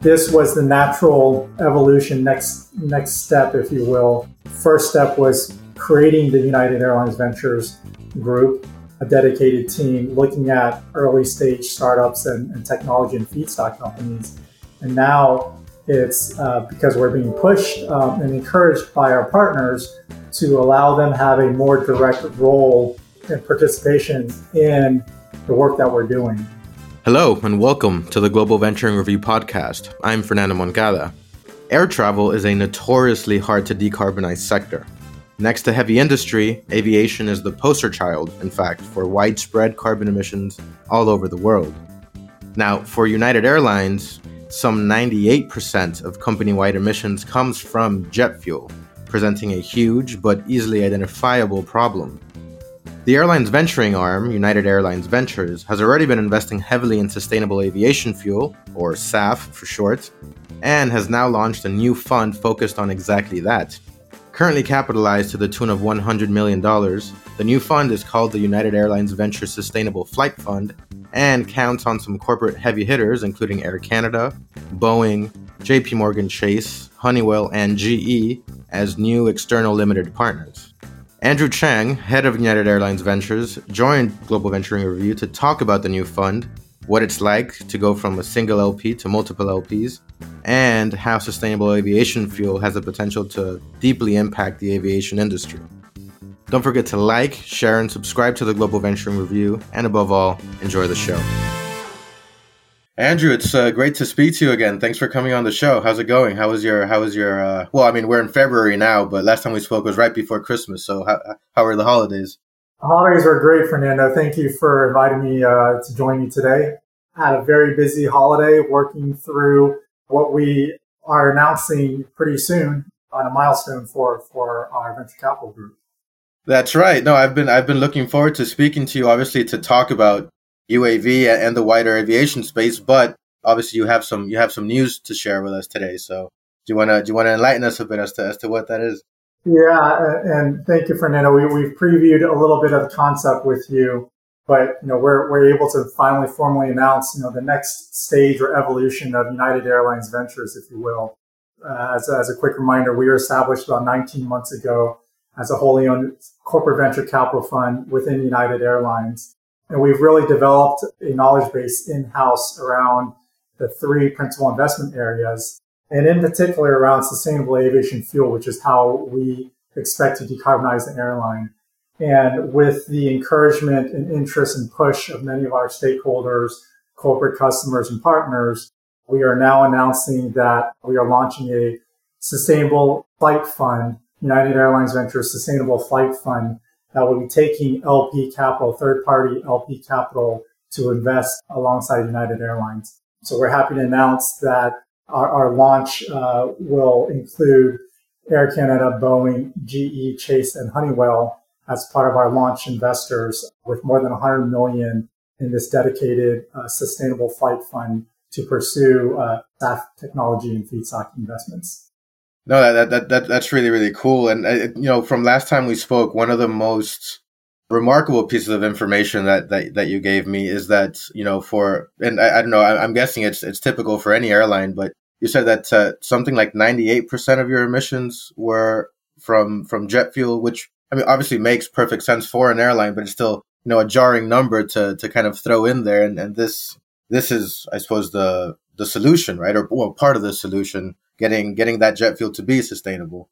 This was the natural evolution next next step, if you will. First step was creating the United Airlines Ventures group, a dedicated team looking at early stage startups and, and technology and feedstock companies. And now it's uh, because we're being pushed um, and encouraged by our partners to allow them have a more direct role and participation in the work that we're doing. Hello, and welcome to the Global Venturing Review podcast. I'm Fernando Moncada. Air travel is a notoriously hard to decarbonize sector. Next to heavy industry, aviation is the poster child, in fact, for widespread carbon emissions all over the world. Now, for United Airlines, some 98% of company wide emissions comes from jet fuel, presenting a huge but easily identifiable problem. The airline's venturing arm, United Airlines Ventures, has already been investing heavily in sustainable aviation fuel, or SAF for short, and has now launched a new fund focused on exactly that. Currently capitalized to the tune of $100 million, the new fund is called the United Airlines Venture Sustainable Flight Fund and counts on some corporate heavy hitters, including Air Canada, Boeing, JP Morgan Chase, Honeywell, and GE, as new external limited partners. Andrew Chang, head of United Airlines Ventures, joined Global Venturing Review to talk about the new fund, what it's like to go from a single LP to multiple LPs, and how sustainable aviation fuel has the potential to deeply impact the aviation industry. Don't forget to like, share, and subscribe to the Global Venturing Review, and above all, enjoy the show. Andrew, it's uh, great to speak to you again. Thanks for coming on the show. How's it going? How was your How was your? Uh, well, I mean, we're in February now, but last time we spoke was right before Christmas. So, how how are the holidays? The holidays were great, Fernando. Thank you for inviting me uh, to join you today. I had a very busy holiday working through what we are announcing pretty soon on a milestone for for our venture capital group. That's right. No, I've been I've been looking forward to speaking to you, obviously, to talk about UAV and the wider aviation space. But obviously, you have some you have some news to share with us today. So do you want to do you want to enlighten us a bit as to as to what that is? Yeah, and thank you, Fernando. We, we've previewed a little bit of the concept with you, but you know we're we're able to finally formally announce you know the next stage or evolution of United Airlines Ventures, if you will. Uh, as, as a quick reminder, we were established about 19 months ago as a wholly owned corporate venture capital fund within United Airlines. And we've really developed a knowledge base in-house around the three principal investment areas, and in particular around sustainable aviation fuel, which is how we expect to decarbonize the airline. And with the encouragement and interest and push of many of our stakeholders, corporate customers and partners, we are now announcing that we are launching a sustainable flight fund, United Airlines Ventures Sustainable Flight Fund, that will be taking LP capital, third party LP capital to invest alongside United Airlines. So we're happy to announce that our, our launch uh, will include Air Canada, Boeing, GE, Chase, and Honeywell as part of our launch investors with more than 100 million in this dedicated uh, sustainable flight fund to pursue uh, SAF technology and feedstock investments. No, that, that, that, that's really, really cool. And, uh, you know, from last time we spoke, one of the most remarkable pieces of information that, that, that you gave me is that, you know, for, and I, I don't know, I, am guessing it's, it's typical for any airline, but you said that uh, something like 98% of your emissions were from, from jet fuel, which, I mean, obviously makes perfect sense for an airline, but it's still, you know, a jarring number to, to kind of throw in there. And, and this, this is, I suppose, the, the solution, right? Or well, part of the solution getting getting that jet fuel to be sustainable.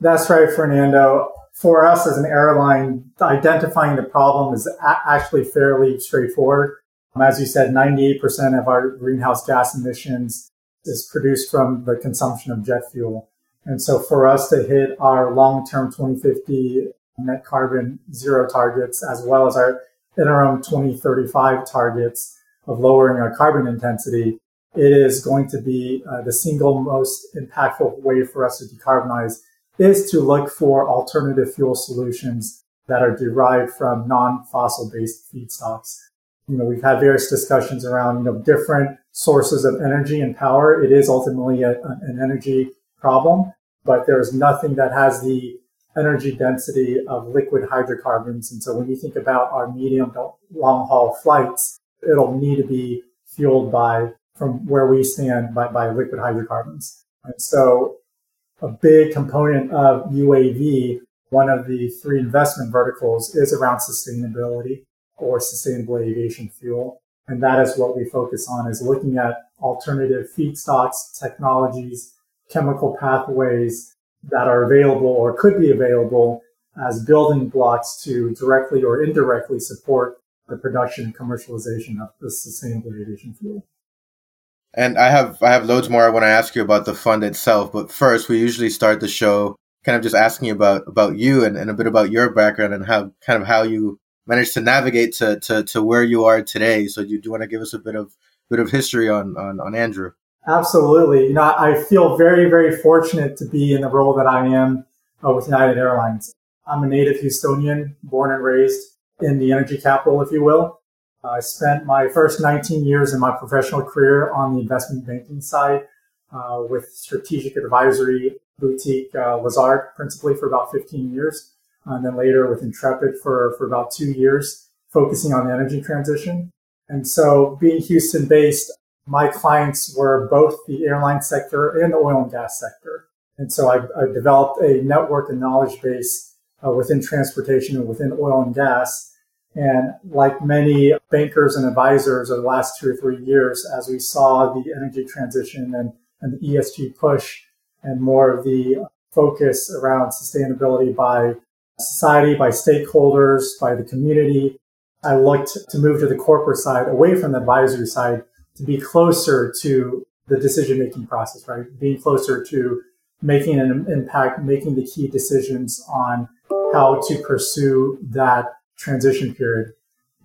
That's right, Fernando. For us as an airline, identifying the problem is a- actually fairly straightforward. Um, as you said, 98% of our greenhouse gas emissions is produced from the consumption of jet fuel. And so for us to hit our long-term 2050 net carbon zero targets, as well as our interim 2035 targets of lowering our carbon intensity, it is going to be uh, the single most impactful way for us to decarbonize is to look for alternative fuel solutions that are derived from non-fossil based feedstocks. You know, we've had various discussions around, you know, different sources of energy and power. It is ultimately a, an energy problem, but there's nothing that has the energy density of liquid hydrocarbons. And so when you think about our medium to long haul flights, it'll need to be fueled by from where we stand by, by liquid hydrocarbons. And so a big component of UAV, one of the three investment verticals is around sustainability or sustainable aviation fuel. And that is what we focus on is looking at alternative feedstocks, technologies, chemical pathways that are available or could be available as building blocks to directly or indirectly support the production and commercialization of the sustainable aviation fuel. And I have I have loads more I want to ask you about the fund itself, but first we usually start the show kind of just asking about about you and, and a bit about your background and how kind of how you managed to navigate to, to, to where you are today. So you do want to give us a bit of bit of history on, on, on Andrew? Absolutely. You know, I feel very, very fortunate to be in the role that I am uh, with United Airlines. I'm a native Houstonian, born and raised in the energy capital, if you will. I spent my first 19 years in my professional career on the investment banking side uh, with strategic advisory boutique uh, Lazard, principally for about 15 years, and then later with Intrepid for, for about two years, focusing on the energy transition. And so, being Houston based, my clients were both the airline sector and the oil and gas sector. And so, I, I developed a network and knowledge base uh, within transportation and within oil and gas and like many bankers and advisors over the last two or three years, as we saw the energy transition and, and the ESG push and more of the focus around sustainability by society, by stakeholders, by the community, I looked to move to the corporate side, away from the advisory side, to be closer to the decision making process, right? Being closer to making an impact, making the key decisions on how to pursue that transition period.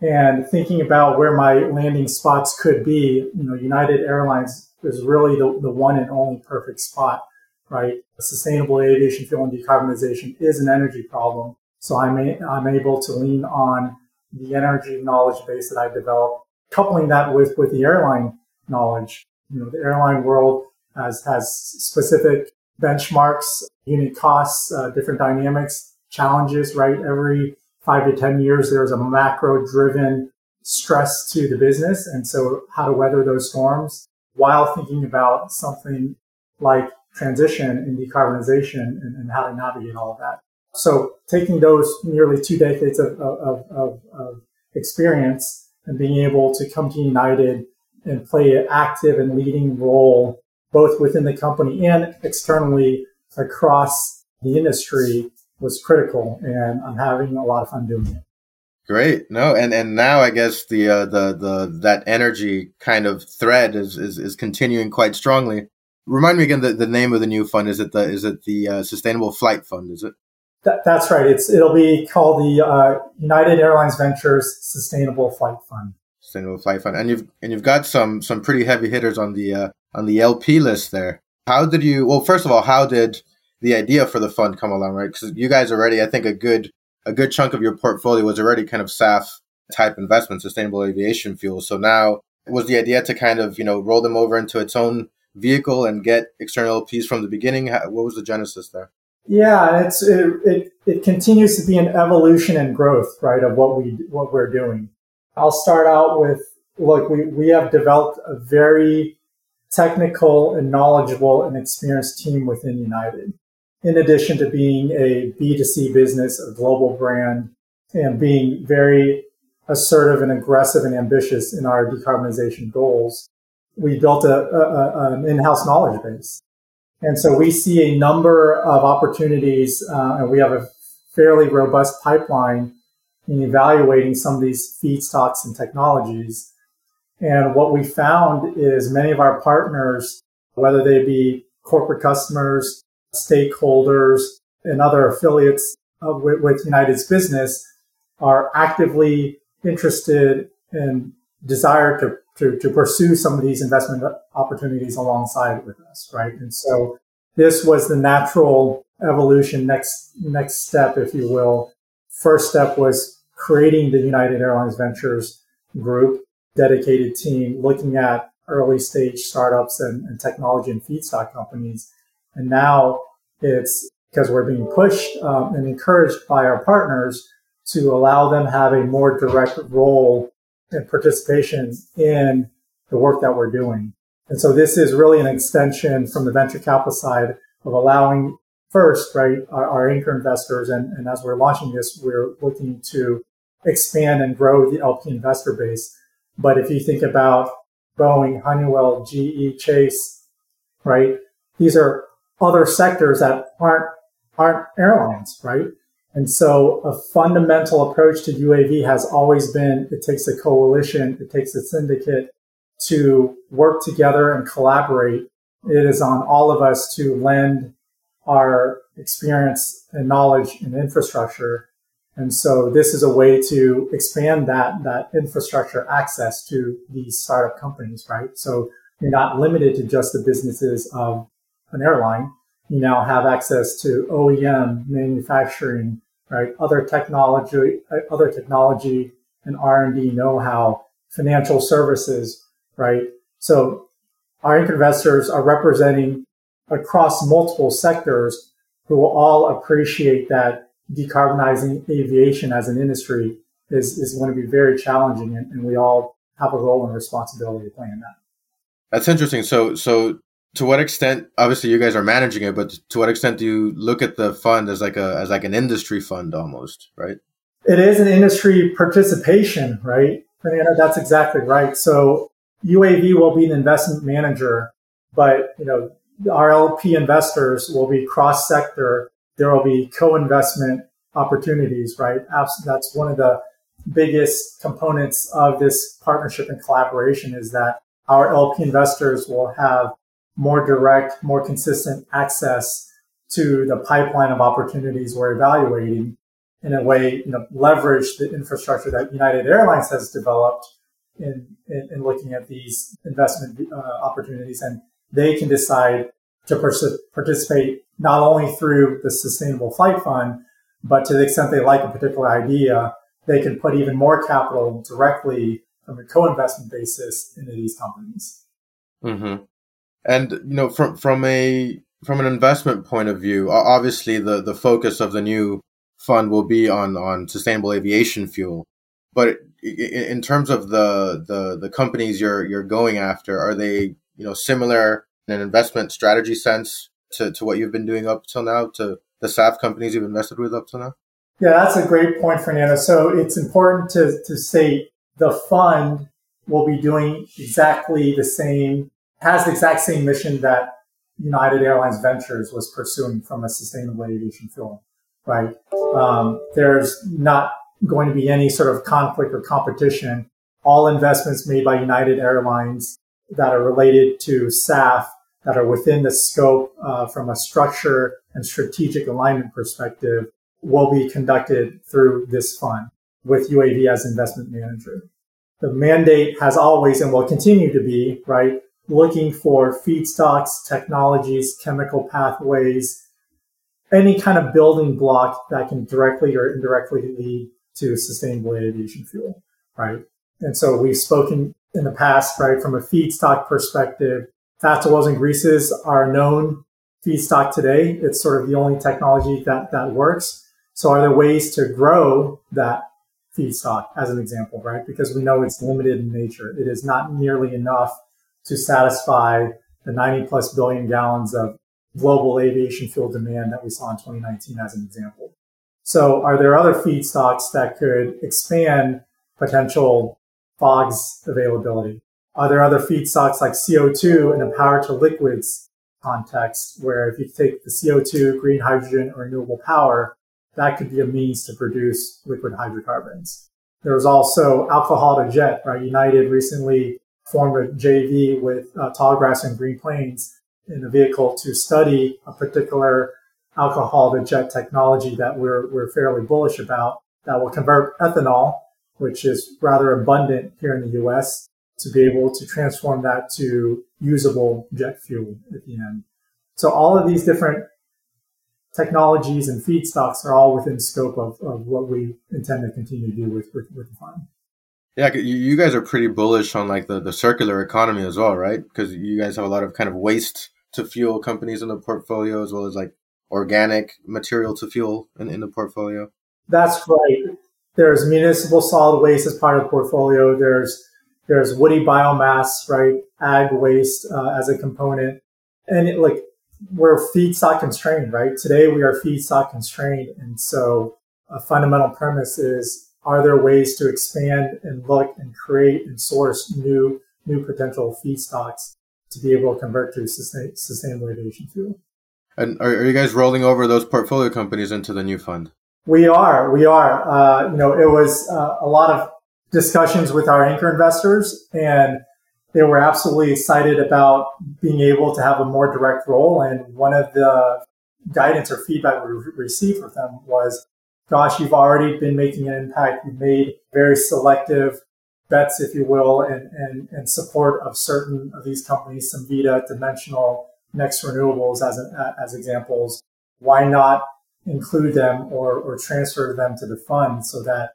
And thinking about where my landing spots could be, you know, United Airlines is really the, the one and only perfect spot, right? Sustainable aviation fuel and decarbonization is an energy problem. So I'm, a, I'm able to lean on the energy knowledge base that I've developed, coupling that with, with the airline knowledge. You know, the airline world has, has specific benchmarks, unit costs, uh, different dynamics, challenges, right? Every five to 10 years, there's a macro driven stress to the business. And so how to weather those storms while thinking about something like transition and decarbonization and, and how to navigate all of that. So taking those nearly two decades of, of, of, of experience and being able to come to United and play an active and leading role both within the company and externally across the industry was critical, and I'm having a lot of fun doing it. Great. No, and and now I guess the uh, the the that energy kind of thread is is, is continuing quite strongly. Remind me again the, the name of the new fund. Is it the is it the uh, Sustainable Flight Fund? Is it? That, that's right. It's it'll be called the uh, United Airlines Ventures Sustainable Flight Fund. Sustainable Flight Fund, and you've and you've got some some pretty heavy hitters on the uh, on the LP list there. How did you? Well, first of all, how did the idea for the fund come along, right? Because you guys already, I think, a good a good chunk of your portfolio was already kind of SAF type investment, sustainable aviation fuel. So now was the idea to kind of you know roll them over into its own vehicle and get external LPs from the beginning. What was the genesis there? Yeah, it's it, it, it continues to be an evolution and growth, right, of what we what we're doing. I'll start out with look, we, we have developed a very technical and knowledgeable and experienced team within United in addition to being a B2C business, a global brand, and being very assertive and aggressive and ambitious in our decarbonization goals, we built a, a, an in-house knowledge base. And so we see a number of opportunities, uh, and we have a fairly robust pipeline in evaluating some of these feedstocks and technologies. And what we found is many of our partners, whether they be corporate customers, stakeholders and other affiliates with, with United's business are actively interested and desire to, to, to pursue some of these investment opportunities alongside with us, right? And so this was the natural evolution next next step, if you will. First step was creating the United Airlines Ventures group, dedicated team looking at early stage startups and, and technology and feedstock companies and now it's because we're being pushed um, and encouraged by our partners to allow them have a more direct role and participation in the work that we're doing. And so this is really an extension from the venture capital side of allowing first, right, our, our anchor investors. And, and as we're launching this, we're looking to expand and grow the LP investor base. But if you think about Boeing, Honeywell, GE, Chase, right, these are other sectors that aren't, aren't airlines, right? And so a fundamental approach to UAV has always been it takes a coalition, it takes a syndicate to work together and collaborate. It is on all of us to lend our experience and knowledge and infrastructure. And so this is a way to expand that, that infrastructure access to these startup companies, right? So you're not limited to just the businesses of an airline. You now have access to OEM, manufacturing, right? Other technology, uh, other technology and R&D know-how, financial services, right? So our investors are representing across multiple sectors who will all appreciate that decarbonizing aviation as an industry is, is going to be very challenging and, and we all have a role and responsibility to play in that. That's interesting. So, so to what extent, obviously you guys are managing it, but to what extent do you look at the fund as like a, as like an industry fund almost, right? It is an industry participation, right? Fernando, that's exactly right. So UAV will be an investment manager, but you know, our LP investors will be cross sector. There will be co-investment opportunities, right? That's one of the biggest components of this partnership and collaboration is that our LP investors will have more direct, more consistent access to the pipeline of opportunities we're evaluating in a way, you know, leverage the infrastructure that United Airlines has developed in, in, in looking at these investment uh, opportunities and they can decide to pers- participate not only through the sustainable flight fund, but to the extent they like a particular idea, they can put even more capital directly from a co-investment basis into these companies. Mm-hmm. And you know, from from a from an investment point of view, obviously the the focus of the new fund will be on on sustainable aviation fuel. But in terms of the the the companies you're you're going after, are they you know similar in an investment strategy sense to, to what you've been doing up till now to the SAF companies you've invested with up till now? Yeah, that's a great point, Fernando. So it's important to, to say the fund will be doing exactly the same, has the exact same mission that United Airlines Ventures was pursuing from a sustainable aviation fuel, right? Um, there's not going to be any sort of conflict or competition. All investments made by United Airlines that are related to SAF that are within the scope uh, from a structure and strategic alignment perspective will be conducted through this fund with UAV as investment manager. The mandate has always and will continue to be, right, looking for feedstocks, technologies, chemical pathways, any kind of building block that can directly or indirectly lead to sustainable aviation fuel, right? And so we've spoken in the past, right, from a feedstock perspective, fats, oils, and greases are known feedstock today. It's sort of the only technology that, that works. So are there ways to grow that feedstock as an example, right? Because we know it's limited in nature. It is not nearly enough to satisfy the 90 plus billion gallons of global aviation fuel demand that we saw in 2019 as an example. So are there other feedstocks that could expand potential FOG's availability? Are there other feedstocks like CO2 in a power to liquids context where if you take the CO2, green hydrogen, or renewable power, that could be a means to produce liquid hydrocarbons. There was also alcohol to jet, right? United recently formed a JV with uh, Tallgrass and Green Plains in a vehicle to study a particular alcohol to jet technology that we're, we're fairly bullish about that will convert ethanol which is rather abundant here in the US, to be able to transform that to usable jet fuel at the end. So all of these different technologies and feedstocks are all within scope of, of what we intend to continue to do with, with, with the farm. Yeah, you guys are pretty bullish on like the, the circular economy as well, right? Because you guys have a lot of kind of waste to fuel companies in the portfolio as well as like organic material to fuel in, in the portfolio. That's right. There's municipal solid waste as part of the portfolio. There's There's woody biomass, right? Ag waste uh, as a component. And it, like we're feedstock constrained, right? Today we are feedstock constrained. And so a fundamental premise is, are there ways to expand and look and create and source new, new potential feedstocks to be able to convert to sustain, sustainable aviation fuel? And are, are you guys rolling over those portfolio companies into the new fund? We are, we are. Uh, you know, it was uh, a lot of discussions with our anchor investors and they were absolutely excited about being able to have a more direct role. And one of the guidance or feedback we received from them was, gosh, you've already been making an impact. You've made very selective bets, if you will, and, and, and support of certain of these companies, Cemvita, Dimensional, Next Renewables as, an, as examples. Why not include them or, or transfer them to the fund so that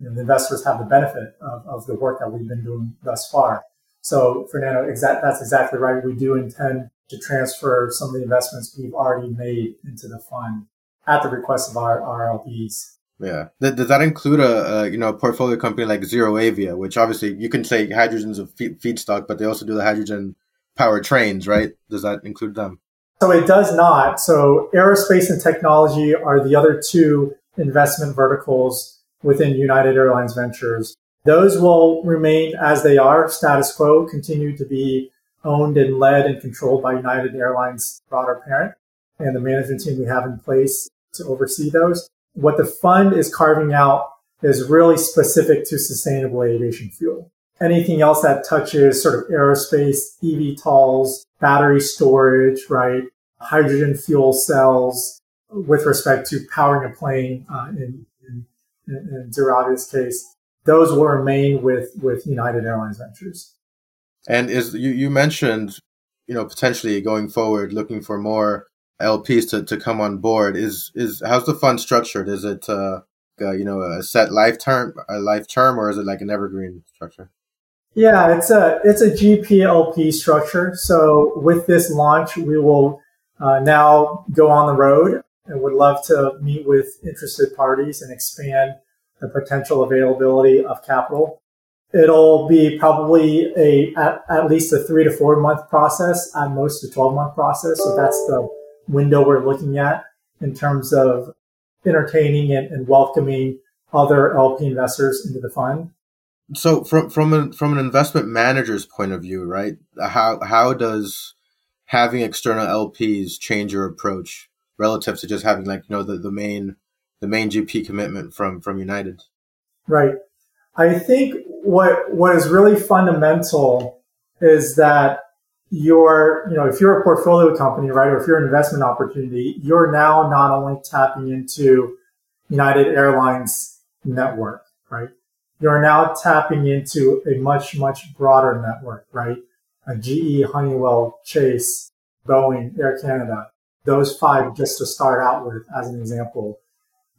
you know, the investors have the benefit of, of the work that we've been doing thus far? So, Fernando, exact, that's exactly right. We do intend to transfer some of the investments we've already made into the fund at the request of our, RLPs. LPs. Yeah. Does that include a, a, you know a portfolio company like ZeroAvia, which obviously you can say hydrogen's a feedstock, but they also do the hydrogen powered trains, right? Does that include them? So it does not. So aerospace and technology are the other two investment verticals within United Airlines Ventures. Those will remain as they are, status quo, continue to be owned and led and controlled by United Airlines broader parent and the management team we have in place to oversee those. What the fund is carving out is really specific to sustainable aviation fuel. Anything else that touches sort of aerospace, EVTOLs, battery storage, right? Hydrogen fuel cells with respect to powering a plane uh, in, in, in ZeroAvia's case those will remain with with United Airlines Ventures. And is you, you mentioned, you know, potentially going forward, looking for more LPs to, to come on board. Is is how's the fund structured? Is it uh, uh, you know a set life term, a life term, or is it like an evergreen structure? Yeah, it's a it's a GPLP structure. So with this launch, we will uh, now go on the road and would love to meet with interested parties and expand the potential availability of capital. It'll be probably a at, at least a three to four month process, at most a 12 month process. So that's the window we're looking at in terms of entertaining and, and welcoming other LP investors into the fund. So from from an from an investment manager's point of view, right? How how does having external LPs change your approach relative to just having like you know the, the main the main GP commitment from from United. Right. I think what what is really fundamental is that you're, you know, if you're a portfolio company, right, or if you're an investment opportunity, you're now not only tapping into United Airlines network, right? You're now tapping into a much, much broader network, right? A GE, Honeywell, Chase, Boeing, Air Canada, those five just to start out with as an example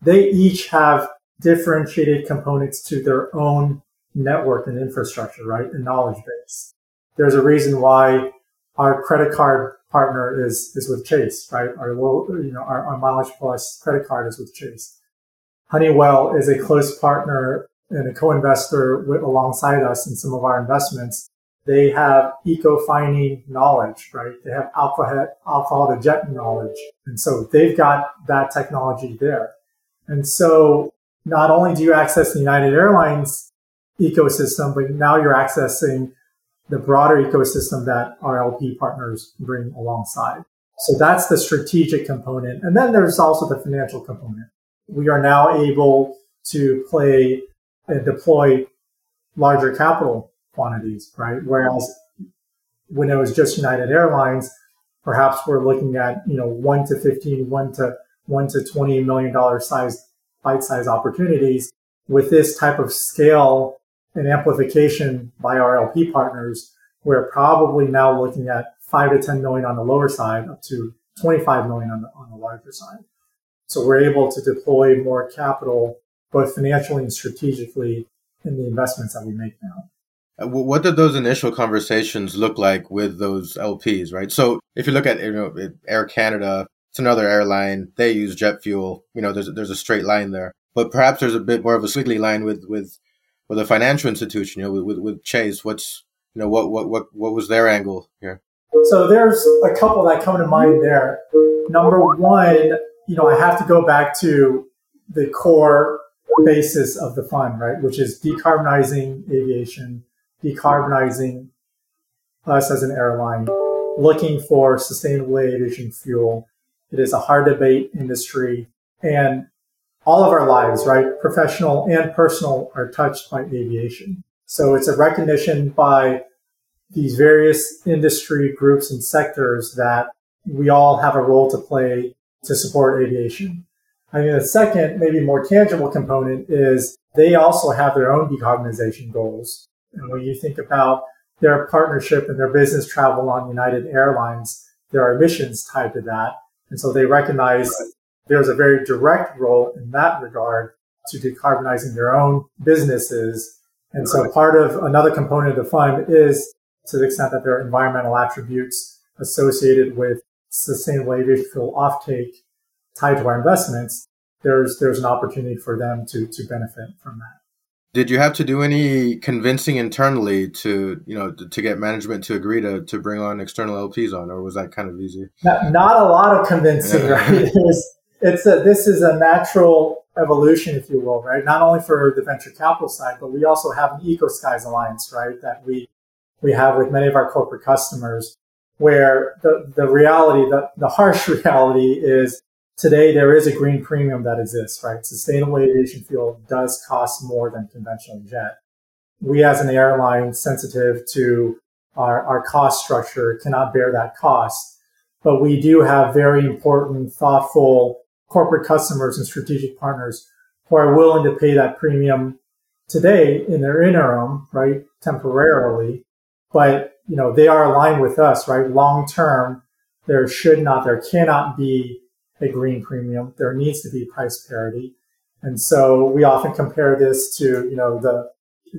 they each have differentiated components to their own network and infrastructure, right? And knowledge base. There's a reason why our credit card partner is, is with Chase, right? Our you know, our, our Mileage Plus credit card is with Chase. Honeywell is a close partner and a co-investor with, alongside us in some of our investments. They have Ecofining knowledge, right? They have alcohol, alcohol to jet knowledge. And so they've got that technology there. And so not only do you access the United Airlines ecosystem, but now you're accessing the broader ecosystem that our LP partners bring alongside. So that's the strategic component. And then there's also the financial component. We are now able to play and deploy larger capital quantities, right? Whereas when it was just United Airlines, perhaps we're looking at, you know, one to 15, one to one to twenty million dollar size bite size opportunities with this type of scale and amplification by our LP partners, we're probably now looking at five to 10 million on the lower side up to 25 million on the, on the larger side. So we're able to deploy more capital, both financially and strategically in the investments that we make now. Uh, what did those initial conversations look like with those LPs, right? So if you look at you know Air Canada, it's another airline. They use jet fuel. You know, there's there's a straight line there, but perhaps there's a bit more of a squiggly line with with with a financial institution, you know, with, with, Chase, what's you know what what what what was their angle here? So there's a couple that come to mind there. Number one, you know, I have to go back to the core basis of the fund, right, which is decarbonizing aviation, decarbonizing us as an airline, looking for sustainable aviation fuel. It is a hard to abate industry, and all of our lives, right, professional and personal, are touched by aviation. So it's a recognition by these various industry groups and sectors that we all have a role to play to support aviation. I mean, the second, maybe more tangible component is they also have their own decarbonization goals. And when you think about their partnership and their business travel on United Airlines, there are emissions tied to that. And so they recognize there's a very direct role in that regard to decarbonizing their own businesses. And so part of another component of the fund is to the extent that there are environmental attributes associated with sustainable aviation fuel offtake tied to our investments, there's there's an opportunity for them to to benefit from that. Did you have to do any convincing internally to you know to, to get management to agree to to bring on external LPs on, or was that kind of easy? Not, not a lot of convincing, right? It was, it's a, this is a natural evolution, if you will, right? Not only for the venture capital side, but we also have an Eco Skies Alliance, right? That we we have with many of our corporate customers, where the the reality, the the harsh reality is today there is a green premium that exists, right? Sustainable aviation fuel does cost more than conventional jet. We as an airline sensitive to our, our cost structure cannot bear that cost, but we do have very important, thoughtful corporate customers and strategic partners who are willing to pay that premium today in their interim, right? Temporarily. But, you know, they are aligned with us, right? Long term, there should not, there cannot be a green premium. There needs to be price parity. And so we often compare this to, you know, the,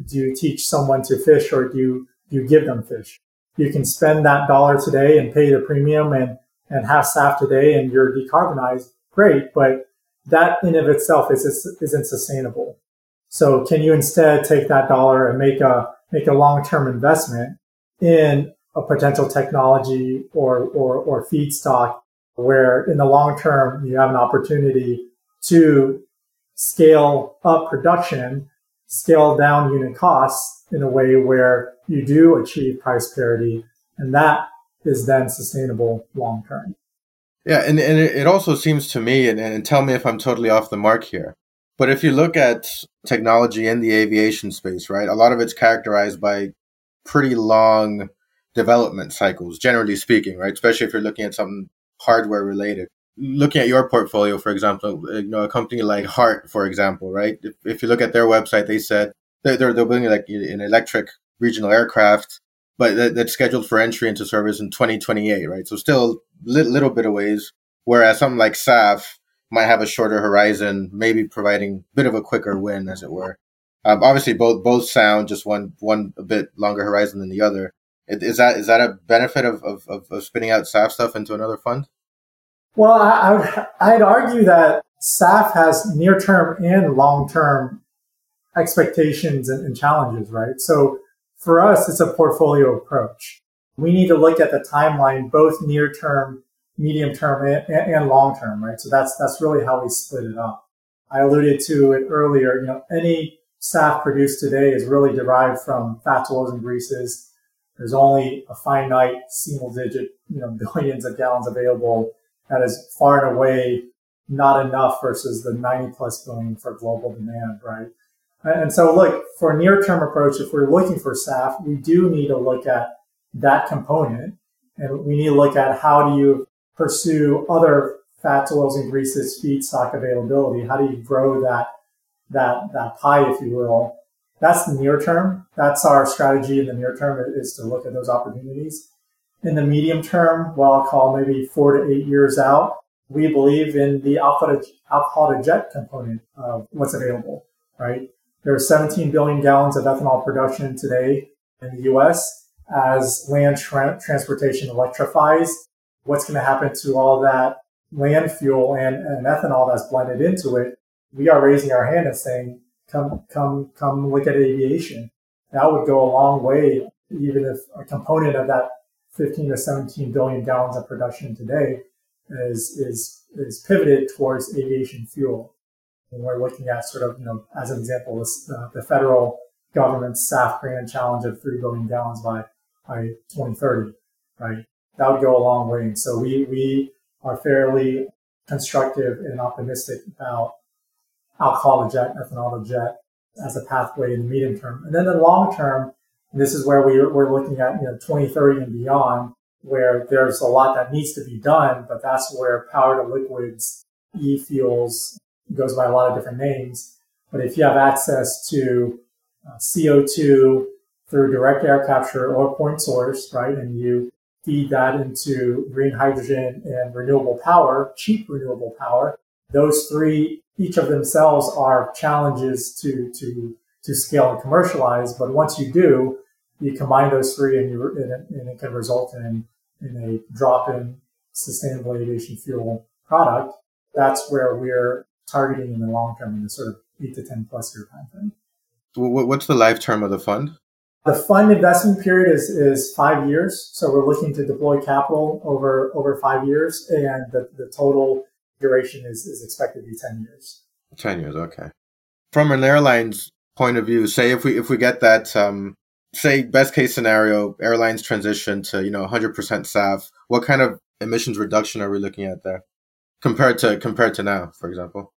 do you teach someone to fish or do you, do you give them fish? You can spend that dollar today and pay the premium and, and have SAF today and you're decarbonized. Great. But that in of itself is, isn't sustainable. So can you instead take that dollar and make a, make a long-term investment in a potential technology or, or, or feedstock where in the long term, you have an opportunity to scale up production, scale down unit costs in a way where you do achieve price parity. And that is then sustainable long term. Yeah. And, and it also seems to me, and, and tell me if I'm totally off the mark here, but if you look at technology in the aviation space, right, a lot of it's characterized by pretty long development cycles, generally speaking, right? Especially if you're looking at something hardware related. Looking at your portfolio, for example, you know, a company like Heart, for example, right? If, if you look at their website, they said they're, they're, building like an electric regional aircraft, but that, that's scheduled for entry into service in 2028, right? So still little, bit of ways. Whereas something like SAF might have a shorter horizon, maybe providing a bit of a quicker win, as it were. Um, obviously, both both sound just one one a bit longer horizon than the other. Is that is that a benefit of, of, of spinning out SAF stuff into another fund? Well, I, I'd argue that SAF has near term and long term expectations and, and challenges, right? So for us, it's a portfolio approach. We need to look at the timeline, both near term, medium term, and, and long term, right? So that's that's really how we split it up. I alluded to it earlier. You know, any SAF produced today is really derived from fats, oils, and greases there's only a finite single digit, you know, billions of gallons available. That is far and away not enough versus the 90 plus billion for global demand, right? And so look, for near term approach, if we're looking for SAF, we do need to look at that component and we need to look at how do you pursue other fats, oils, and greases feedstock availability? How do you grow that, that, that pie, if you will? That's the near term. That's our strategy in the near term is to look at those opportunities. In the medium term, what I'll call maybe four to eight years out, we believe in the to, alcohol to jet component of what's available, right? There are 17 billion gallons of ethanol production today in the US. As land tra- transportation electrifies, what's going to happen to all that land fuel and, and ethanol that's blended into it? We are raising our hand and saying, come come come look at aviation. That would go a long way, even if a component of that 15 to 17 billion gallons of production today is is is pivoted towards aviation fuel. And we're looking at sort of, you know, as an example, this, uh, the federal government's SAF grand challenge of 3 billion gallons by, by 2030, right? That would go a long way. And so we, we are fairly constructive and optimistic about alcohol to jet, ethanol to jet as a pathway in the medium term. And then the long term, this is where we, we're looking at, you know, 2030 and beyond, where there's a lot that needs to be done, but that's where power to liquids, e-fuels goes by a lot of different names. But if you have access to uh, CO2 through direct air capture or point source, right, and you feed that into green hydrogen and renewable power, cheap renewable power, those three, each of themselves are challenges to, to, to scale and commercialize. But once you do, you combine those three and, you, and, it, and it can result in, in a drop in sustainable aviation fuel product. That's where we're targeting in the long term in the sort of eight to 10 plus year time frame. What's the life term of the fund? The fund investment period is, is five years. So we're looking to deploy capital over, over five years and the, the total duration is, is expected to be 10 years. 10 years. Okay. From an airline's point of view, say if we, if we get that, um, say best case scenario, airlines transition to, you know, 100% SAF, what kind of emissions reduction are we looking at there compared to, compared to now, for example?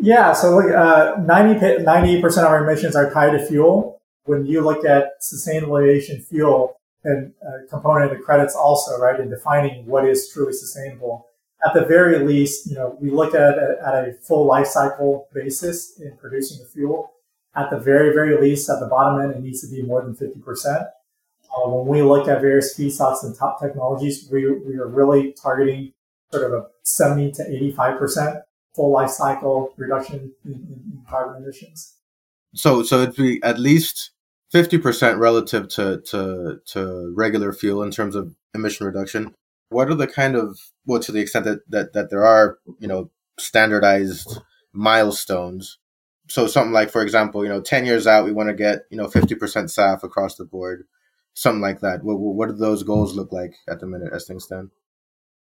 Yeah, so uh, 90, percent of our emissions are tied to fuel. When you look at sustainable aviation fuel and a component of the credits also, right, in defining what is truly sustainable, at the very least, you know, we look at it at a full life cycle basis in producing the fuel. At the very, very least, at the bottom end, it needs to be more than 50%. Uh, when we look at various feedstocks and top technologies, we, we are really targeting sort of a 70 to 85% full life cycle reduction in, in carbon emissions. So, so it'd be at least 50% relative to, to, to regular fuel in terms of emission reduction. What are the kind of, well, to the extent that, that, that there are, you know, standardized milestones. So something like, for example, you know, 10 years out, we want to get, you know, 50% SAF across the board, something like that. What, what do those goals look like at the minute as things stand?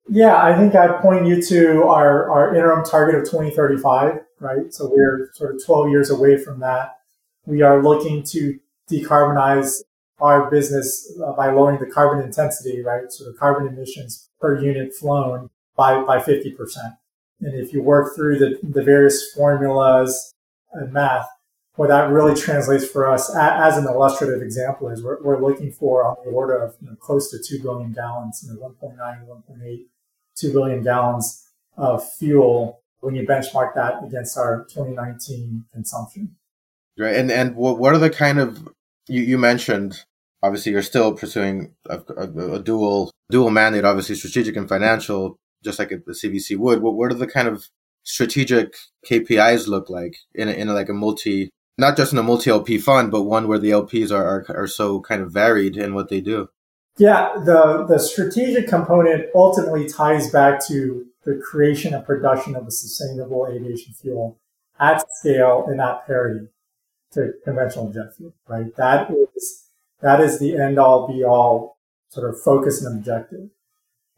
Yeah, I think I'd point you to our, our interim target of 2035, right? So we're sort of 12 years away from that. We are looking to decarbonize our business by lowering the carbon intensity, right? So the carbon emissions per unit flown by, by 50%. And if you work through the, the various formulas and math, what that really translates for us as an illustrative example is we're, we're looking for on the order of you know, close to 2 billion gallons, you know, 1.9, 1.8 2 billion gallons of fuel when you benchmark that against our 2019 consumption. Right. And, and what are the kind of, you, you mentioned, obviously you're still pursuing a, a, a dual, dual mandate, obviously strategic and financial, just like the CVC would. What, what are the kind of strategic KPIs look like in a, in a, like a multi, not just in a multi LP fund, but one where the LPs are, are, are so kind of varied in what they do? Yeah, the, the strategic component ultimately ties back to the creation and production of a sustainable aviation fuel at scale and at parity to conventional jet fuel, right? That is, that is the end all be all sort of focus and objective.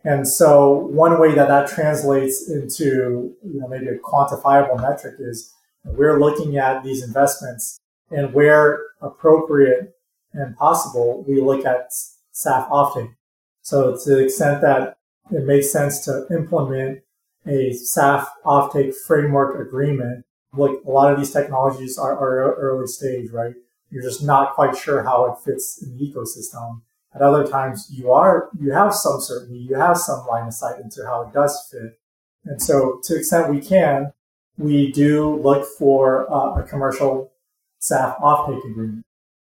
And so one way that that translates into, you know, maybe a quantifiable metric is we're looking at these investments and where appropriate and possible, we look at SAF offtake. So to the extent that it makes sense to implement a SAF offtake framework agreement, like a lot of these technologies are, are early stage, right? You're just not quite sure how it fits in the ecosystem. At other times, you are, you have some certainty, you have some line of sight into how it does fit. And so to the extent we can, we do look for uh, a commercial SAF offtake agreement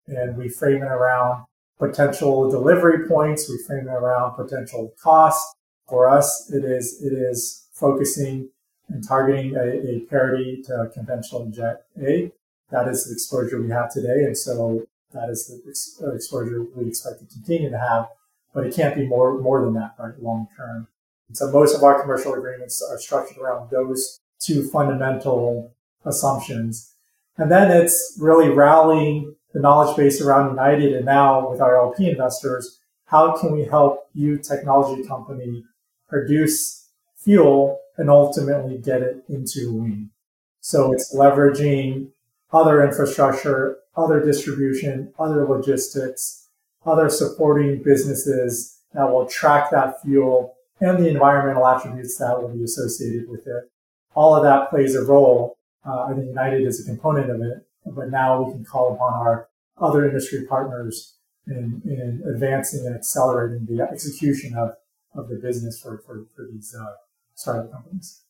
and we frame it around potential delivery points. We frame it around potential costs. For us, it is it is focusing and targeting a, a parity to conventional jet A. That is the exposure we have today, and so that is the ex- uh, exposure we expect to continue to have. But it can't be more more than that, right, long term. And so most of our commercial agreements are structured around those two fundamental assumptions. And then it's really rallying the knowledge base around United and now with our LP investors, how can we help you technology company produce fuel and ultimately get it into wing? So it's leveraging other infrastructure, other distribution, other logistics, other supporting businesses that will track that fuel and the environmental attributes that will be associated with it. All of that plays a role. Uh, I think United is a component of it, but now we can call upon our other industry partners in, in advancing and accelerating the execution of, of the business for, for, for these uh, startup companies.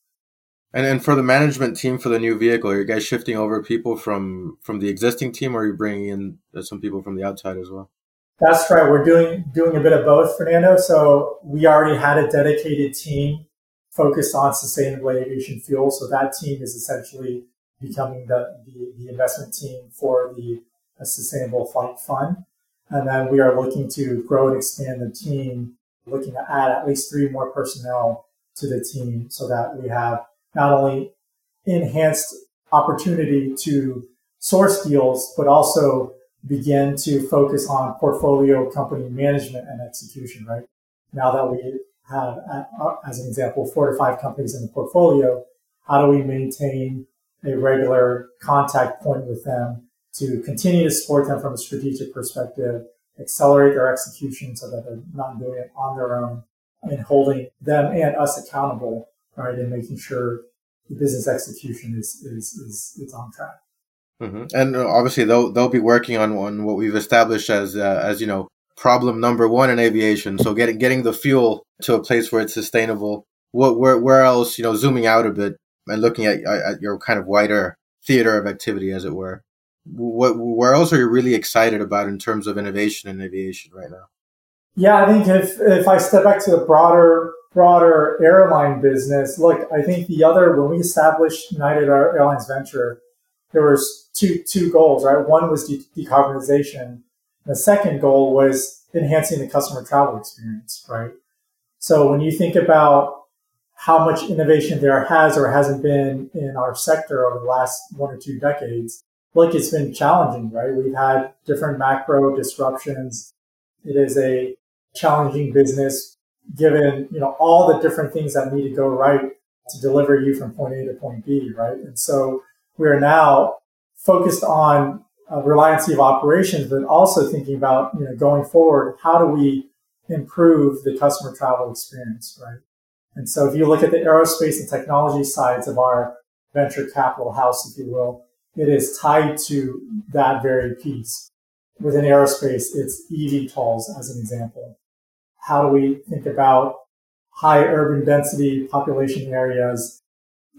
And then for the management team for the new vehicle, are you guys shifting over people from from the existing team, or are you bringing in uh, some people from the outside as well? That's right. We're doing doing a bit of both, Fernando. So we already had a dedicated team focused on sustainable aviation fuel. So that team is essentially becoming the, the, the investment team for the Sustainable Flight Fund. And then we are looking to grow and expand the team, looking to add at least three more personnel to the team so that we have not only enhanced opportunity to source deals, but also begin to focus on portfolio company management and execution, right? Now that we have, uh, as an example, four to five companies in the portfolio, how do we maintain a regular contact point with them to continue to support them from a strategic perspective, accelerate their execution so that they're not doing it on their own and holding them and us accountable, right? And making sure the business execution is, is, is, on track. Mm-hmm. And uh, obviously they'll, they'll be working on, on what we've established as, uh, as, you know, problem number one in aviation. So getting, getting the fuel to a place where it's sustainable. What, where, where else, you know, zooming out a bit and looking at, at your kind of wider theater of activity, as it were what where else are you really excited about in terms of innovation in aviation right now? Yeah, I think if if I step back to the broader broader airline business, look, I think the other when we established United Airlines Venture, there was two two goals, right? One was de- decarbonization. The second goal was enhancing the customer travel experience, right? So when you think about how much innovation there has or hasn't been in our sector over the last one or two decades, look, it's been challenging, right? We've had different macro disruptions. It is a challenging business given, you know, all the different things that need to go right to deliver you from point A to point B, right? And so we are now focused on uh, a reliancy of operations, but also thinking about, you know, going forward, how do we improve the customer travel experience, right? And so if you look at the aerospace and technology sides of our venture capital house, if you will, it is tied to that very piece. Within aerospace, it's EV eVTOLs as an example. How do we think about high urban density population areas,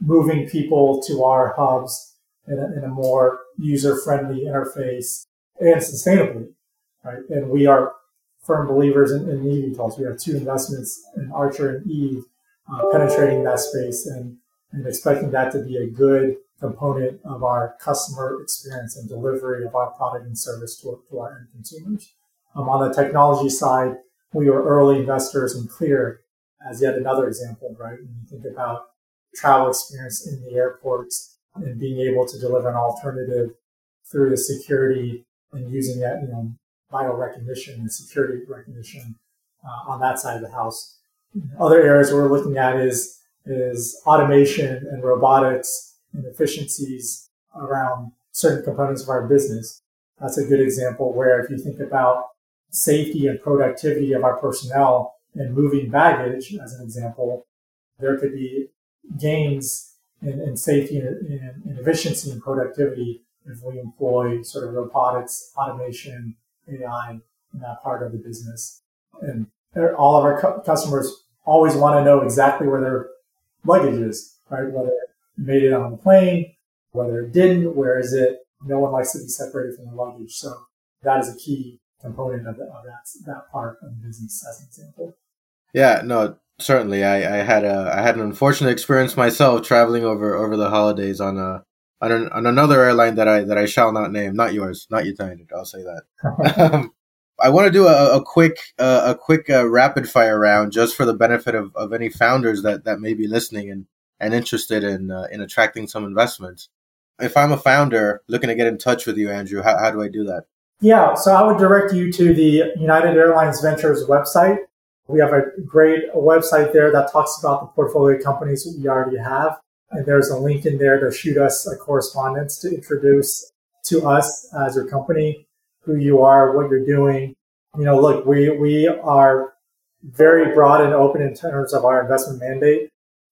moving people to our hubs in a, in a more user friendly interface and sustainably, right? And we are firm believers in, in eVTOLs. We have two investments in Archer and Eve uh, penetrating that space and, and expecting that to be a good component of our customer experience and delivery of our product and service to, to our end consumers. Um, on the technology side, we were early investors in Clear as yet another example, right? When you think about travel experience in the airports and being able to deliver an alternative through the security and using that, you know, vital recognition and security recognition uh, on that side of the house. Other areas we're looking at is is automation and robotics and efficiencies around certain components of our business. That's a good example where if you think about safety and productivity of our personnel and moving baggage, as an example, there could be gains in, in safety and, and, efficiency and productivity if we employ sort of robotics, automation, AI in that part of the business. And all of our cu- customers always want to know exactly where their luggage is, right? Whether it made it on the plane, whether it didn't, where is it? No one likes to be separated from the luggage. So that is a key component of, the, of that, that part of the business as an example. Yeah, no, certainly. I, I had a I had an unfortunate experience myself traveling over over the holidays on a on, an, on another airline that I that I shall not name, not yours, not United. I'll say that. um, I want to do a, a quick uh, a quick uh, rapid fire round just for the benefit of, of any founders that, that may be listening and and interested in uh, in attracting some investments. If I'm a founder looking to get in touch with you, Andrew, how, how do I do that? Yeah, so I would direct you to the United Airlines Ventures website. We have a great website there that talks about the portfolio companies we already have. And there's a link in there to shoot us a correspondence to introduce to us as your company, who you are, what you're doing. You know, look, we, we are very broad and open in terms of our investment mandate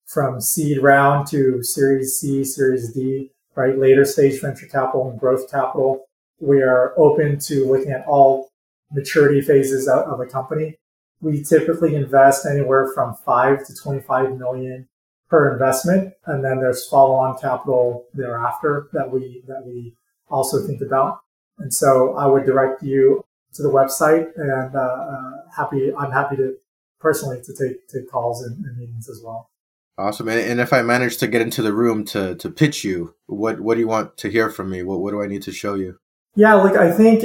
from seed round to series C, series D, right? Later stage venture capital and growth capital. We are open to looking at all maturity phases of a company. We typically invest anywhere from five to 25 million per investment. And then there's follow on capital thereafter that we, that we also think about. And so I would direct you to the website and, uh, uh, happy, I'm happy to personally to take, take calls and, and meetings as well. Awesome. And if I manage to get into the room to, to pitch you, what, what do you want to hear from me? What, what do I need to show you? Yeah, like I think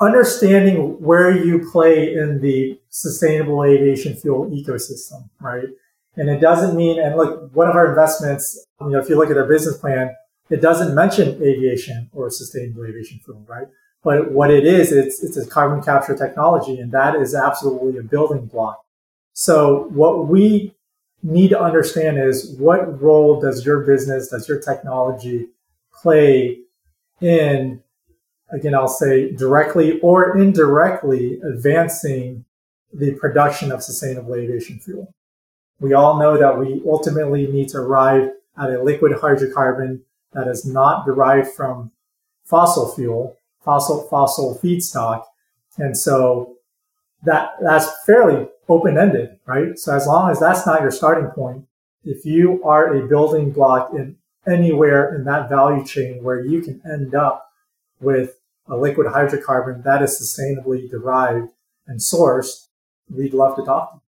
understanding where you play in the sustainable aviation fuel ecosystem, right? And it doesn't mean, and look, one of our investments, you know, if you look at our business plan, it doesn't mention aviation or sustainable aviation fuel, right? But what it is, it's, it's a carbon capture technology, and that is absolutely a building block. So what we need to understand is what role does your business, does your technology play in, again, I'll say directly or indirectly advancing the production of sustainable aviation fuel. We all know that we ultimately need to arrive at a liquid hydrocarbon that is not derived from fossil fuel, fossil, fossil feedstock. And so that, that's fairly open ended, right? So as long as that's not your starting point, if you are a building block in anywhere in that value chain where you can end up with a liquid hydrocarbon that is sustainably derived and sourced, we'd love to talk to.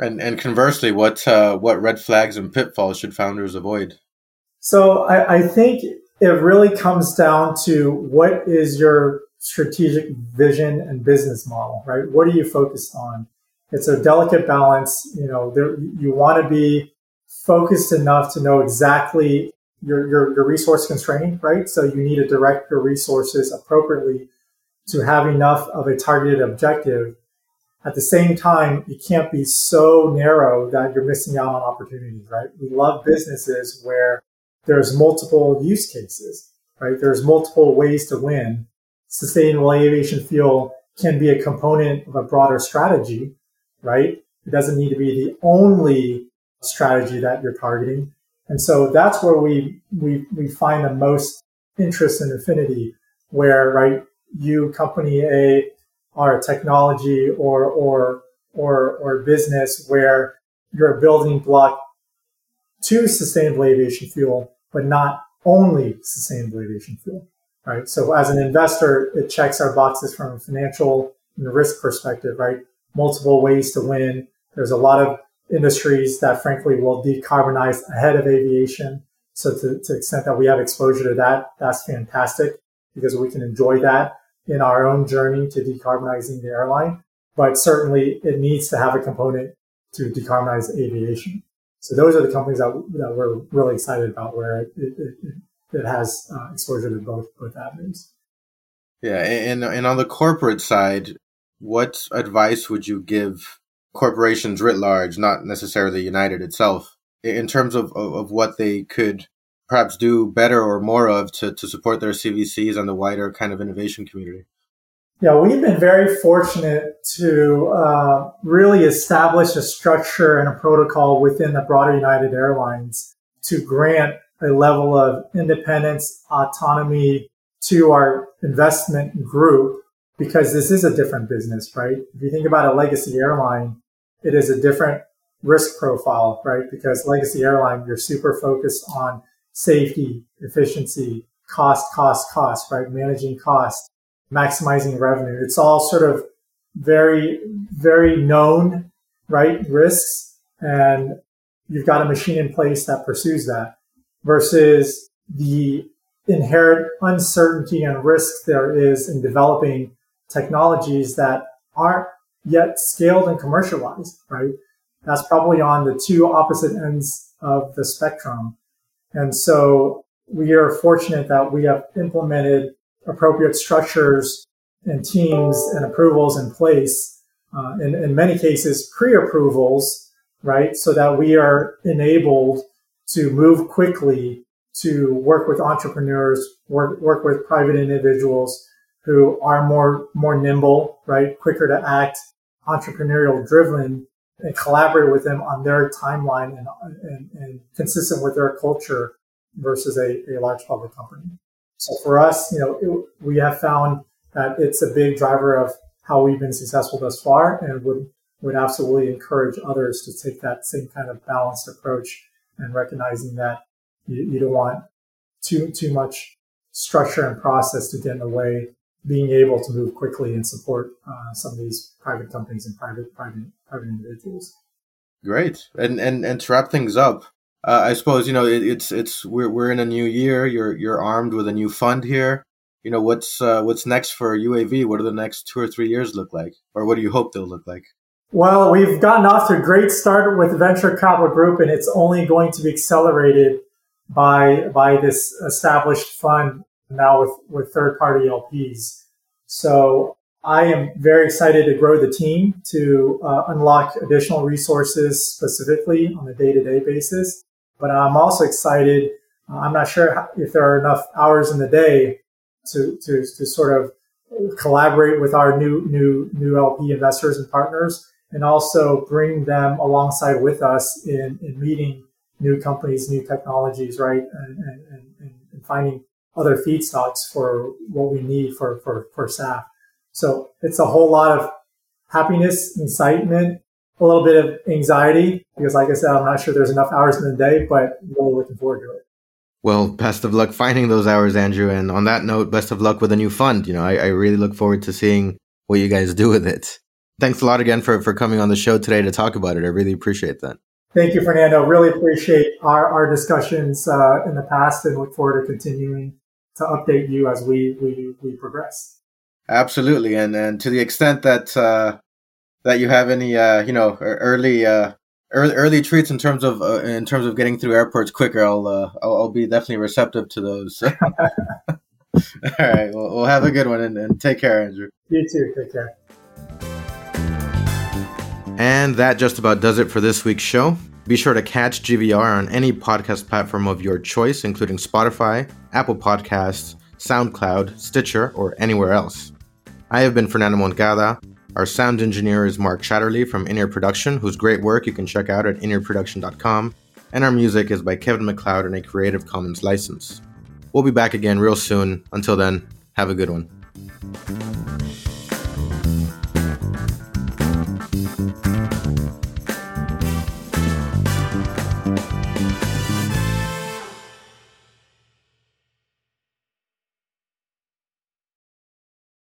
And and conversely, what uh, what red flags and pitfalls should founders avoid? So I, I think it really comes down to what is your strategic vision and business model, right? What are you focused on? It's a delicate balance. You know, there, you want to be focused enough to know exactly your, your, your resource constrained, right? So you need to direct your resources appropriately to have enough of a targeted objective. At the same time, you can't be so narrow that you're missing out on opportunities, right? We love businesses where there's multiple use cases, right? There's multiple ways to win. Sustainable aviation fuel can be a component of a broader strategy, right? It doesn't need to be the only strategy that you're targeting. And so that's where we, we, we find the most interest and affinity where, right, you company A are a technology or, or, or, or business where you're a building block to sustainable aviation fuel, but not only sustainable aviation fuel, right? So as an investor, it checks our boxes from a financial and risk perspective, right? multiple ways to win. There's a lot of industries that frankly will decarbonize ahead of aviation. So to, to the extent that we have exposure to that, that's fantastic because we can enjoy that in our own journey to decarbonizing the airline. But certainly it needs to have a component to decarbonize aviation. So those are the companies that, that we're really excited about where it, it, it, has uh, exposure to both, both avenues. Yeah. And, and on the corporate side, what advice would you give corporations writ large, not necessarily United itself, in terms of, of, of, what they could perhaps do better or more of to, to support their CVCs and the wider kind of innovation community? Yeah, we've been very fortunate to uh, really establish a structure and a protocol within the broader United Airlines to grant a level of independence, autonomy to our investment group because this is a different business, right? If you think about a legacy airline, it is a different risk profile, right? Because legacy airline, you're super focused on safety, efficiency, cost, cost, cost, right? Managing cost, maximizing revenue. It's all sort of very, very known, right? Risks. And you've got a machine in place that pursues that versus the inherent uncertainty and risk there is in developing technologies that aren't yet scaled and commercialized, right? That's probably on the two opposite ends of the spectrum. And so we are fortunate that we have implemented appropriate structures and teams and approvals in place. Uh, in, in many cases, pre-approvals, right? So that we are enabled to move quickly to work with entrepreneurs, work, work with private individuals who are more, more nimble, right? Quicker to act, entrepreneurial driven and collaborate with them on their timeline and, and, and consistent with their culture versus a, a large public company. So for us, you know, it, we have found that it's a big driver of how we've been successful thus far and would, would absolutely encourage others to take that same kind of balanced approach and recognizing that you, you don't want too, too much structure and process to get in the way being able to move quickly and support uh, some of these private companies and private private private individuals. Great, and and and to wrap things up, uh, I suppose you know it, it's it's we're we're in a new year. You're you're armed with a new fund here. You know what's uh, what's next for UAV? What do the next two or three years look like, or what do you hope they'll look like? Well, we've gotten off to a great start with Venture Capital Group, and it's only going to be accelerated by by this established fund now with with third party LPs. So I am very excited to grow the team to uh, unlock additional resources specifically on a day to day basis. But I'm also excited. Uh, I'm not sure if there are enough hours in the day to, to, to sort of collaborate with our new, new, new LP investors and partners and also bring them alongside with us in, in meeting new companies, new technologies, right? And, and, and, and finding other feedstocks for what we need for, for, for SAF. So it's a whole lot of happiness, excitement, a little bit of anxiety because, like I said, I'm not sure there's enough hours in the day, but really looking forward to it. Well, best of luck finding those hours, Andrew. And on that note, best of luck with a new fund. You know, I, I really look forward to seeing what you guys do with it. Thanks a lot again for, for coming on the show today to talk about it. I really appreciate that. Thank you, Fernando. Really appreciate our, our discussions uh, in the past and look forward to continuing to update you as we, we, we progress. Absolutely. And, and to the extent that, uh, that you have any, uh, you know, early, uh, early, early treats in terms of, uh, in terms of getting through airports quicker, I'll, uh, I'll, I'll be definitely receptive to those. All right. Well, we'll have a good one and, and take care, Andrew. You too. Take care. And that just about does it for this week's show. Be sure to catch GVR on any podcast platform of your choice, including Spotify, Apple Podcasts, SoundCloud, Stitcher, or anywhere else. I have been Fernando Moncada. Our sound engineer is Mark Chatterley from In-Ear Production, whose great work you can check out at inearproduction.com. And our music is by Kevin MacLeod in a Creative Commons license. We'll be back again real soon. Until then, have a good one.